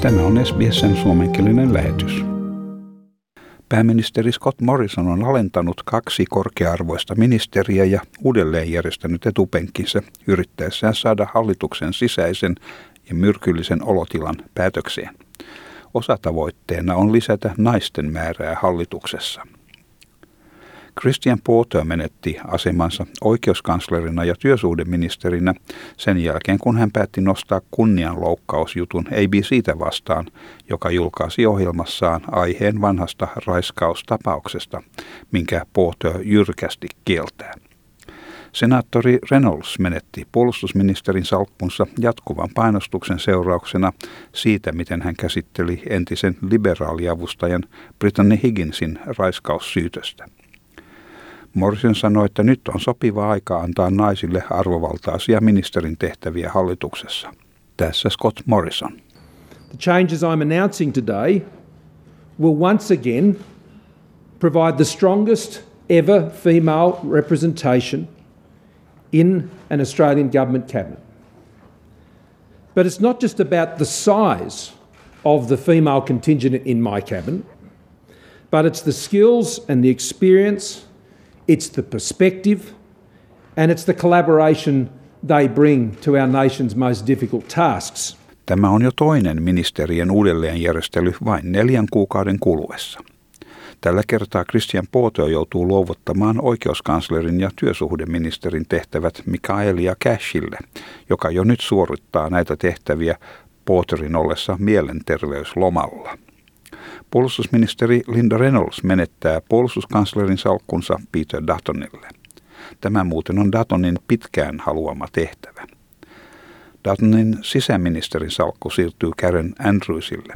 Tämä on SBSn suomenkielinen lähetys. Pääministeri Scott Morrison on alentanut kaksi korkearvoista ministeriä ja uudelleen järjestänyt etupenkkinsä yrittäessään saada hallituksen sisäisen ja myrkyllisen olotilan päätökseen. Osatavoitteena on lisätä naisten määrää hallituksessa – Christian Porter menetti asemansa oikeuskanslerina ja työsuhdeministerinä sen jälkeen, kun hän päätti nostaa kunnianloukkausjutun ABCtä vastaan, joka julkaisi ohjelmassaan aiheen vanhasta raiskaustapauksesta, minkä Porter jyrkästi kieltää. Senaattori Reynolds menetti puolustusministerin salkkunsa jatkuvan painostuksen seurauksena siitä, miten hän käsitteli entisen liberaaliavustajan Brittany Higginsin raiskaussyytöstä. Morrison sanoi, että nyt on sopiva aika antaa naisille arvovaltaisia ministerin tehtäviä hallituksessa. Tässä Scott Morrison. The changes I'm announcing today will once again provide the strongest ever female representation in an Australian government cabinet. But it's not just about the size of the female contingent in my cabinet, but it's the skills and the experience it's the perspective, and it's the collaboration they bring to our nation's most difficult tasks. Tämä on jo toinen ministerien uudelleenjärjestely vain neljän kuukauden kuluessa. Tällä kertaa Christian Porter joutuu luovuttamaan oikeuskanslerin ja työsuhdeministerin tehtävät Mikaelia Cashille, joka jo nyt suorittaa näitä tehtäviä Porterin ollessa mielenterveyslomalla. Puolustusministeri Linda Reynolds menettää puolustuskanslerin salkkunsa Peter Duttonille. Tämä muuten on Duttonin pitkään haluama tehtävä. Duttonin sisäministerin salkku siirtyy Karen Andrewsille.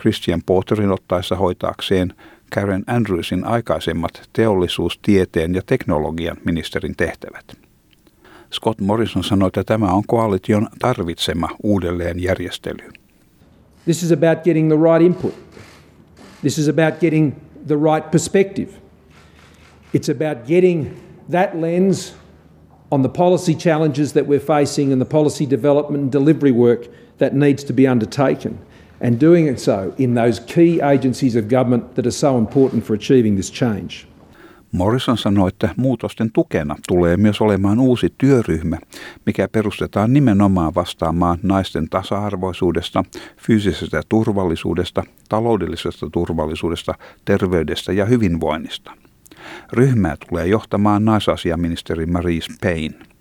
Christian Porterin ottaessa hoitaakseen Karen Andrewsin aikaisemmat teollisuus, tieteen ja teknologian ministerin tehtävät. Scott Morrison sanoi, että tämä on koalition tarvitsema uudelleenjärjestely. This is about getting the right input. This is about getting the right perspective. It's about getting that lens on the policy challenges that we're facing and the policy development and delivery work that needs to be undertaken, and doing it so in those key agencies of government that are so important for achieving this change. Morrison sanoi, että muutosten tukena tulee myös olemaan uusi työryhmä, mikä perustetaan nimenomaan vastaamaan naisten tasa-arvoisuudesta, fyysisestä turvallisuudesta, taloudellisesta turvallisuudesta, terveydestä ja hyvinvoinnista. Ryhmää tulee johtamaan naisasiaministeri Marise Payne.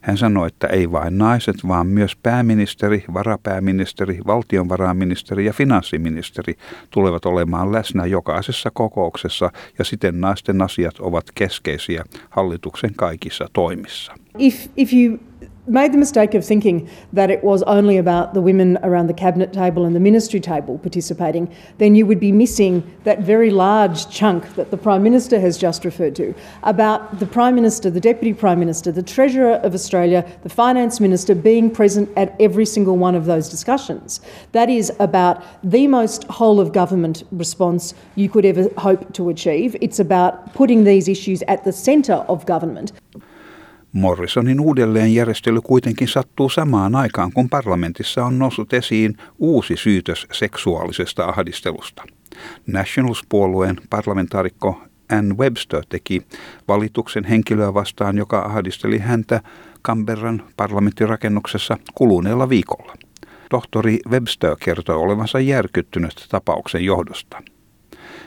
Hän sanoi, että ei vain naiset, vaan myös pääministeri, varapääministeri, valtionvarainministeri ja finanssiministeri tulevat olemaan läsnä jokaisessa kokouksessa ja siten naisten asiat ovat keskeisiä hallituksen kaikissa toimissa. If, if you made the mistake of thinking that it was only about the women around the cabinet table and the ministry table participating, then you would be missing that very large chunk that the Prime Minister has just referred to about the Prime Minister, the Deputy Prime Minister, the Treasurer of Australia, the Finance Minister being present at every single one of those discussions. That is about the most whole of government response you could ever hope to achieve. It's about putting these issues at the centre of government. Morrisonin uudelleenjärjestely kuitenkin sattuu samaan aikaan, kun parlamentissa on noussut esiin uusi syytös seksuaalisesta ahdistelusta. Nationals-puolueen parlamentaarikko Ann Webster teki valituksen henkilöä vastaan, joka ahdisteli häntä Canberran parlamenttirakennuksessa kuluneella viikolla. Tohtori Webster kertoi olevansa järkyttynyt tapauksen johdosta.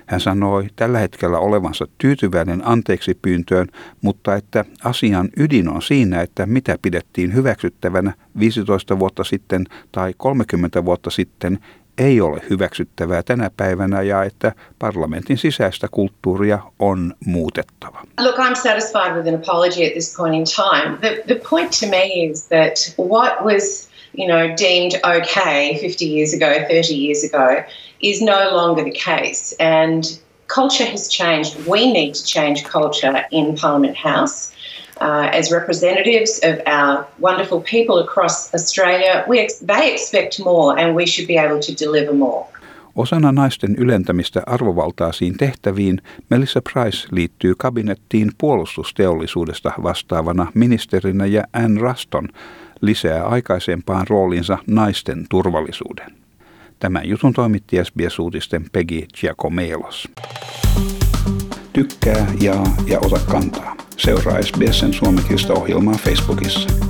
Hän sanoi tällä hetkellä olevansa tyytyväinen anteeksi pyyntöön, mutta että asian ydin on siinä, että mitä pidettiin hyväksyttävänä 15 vuotta sitten tai 30 vuotta sitten ei ole hyväksyttävää tänä päivänä ja että parlamentin sisäistä kulttuuria on muutettava. Look, I'm satisfied with an apology at this point in time. The, the point to me is that what was you know, deemed okay 50 years ago, 30 years ago, is no longer the case. And culture has changed. We need to change culture in Parliament House. Uh, as representatives of our wonderful people across Australia, we ex- they expect more and we should be able to deliver more. Osana naisten ylentämistä arvovaltaisiin tehtäviin Melissa Price liittyy kabinettiin puolustusteollisuudesta vastaavana ministerinä ja Anne Ruston lisää aikaisempaan roolinsa naisten turvallisuuden. Tämän jutun toimitti SBS-uutisten Peggy Giacomelos. Tykkää, jaa ja ota kantaa. Seuraa SBSn suomenkielistä ohjelmaa Facebookissa.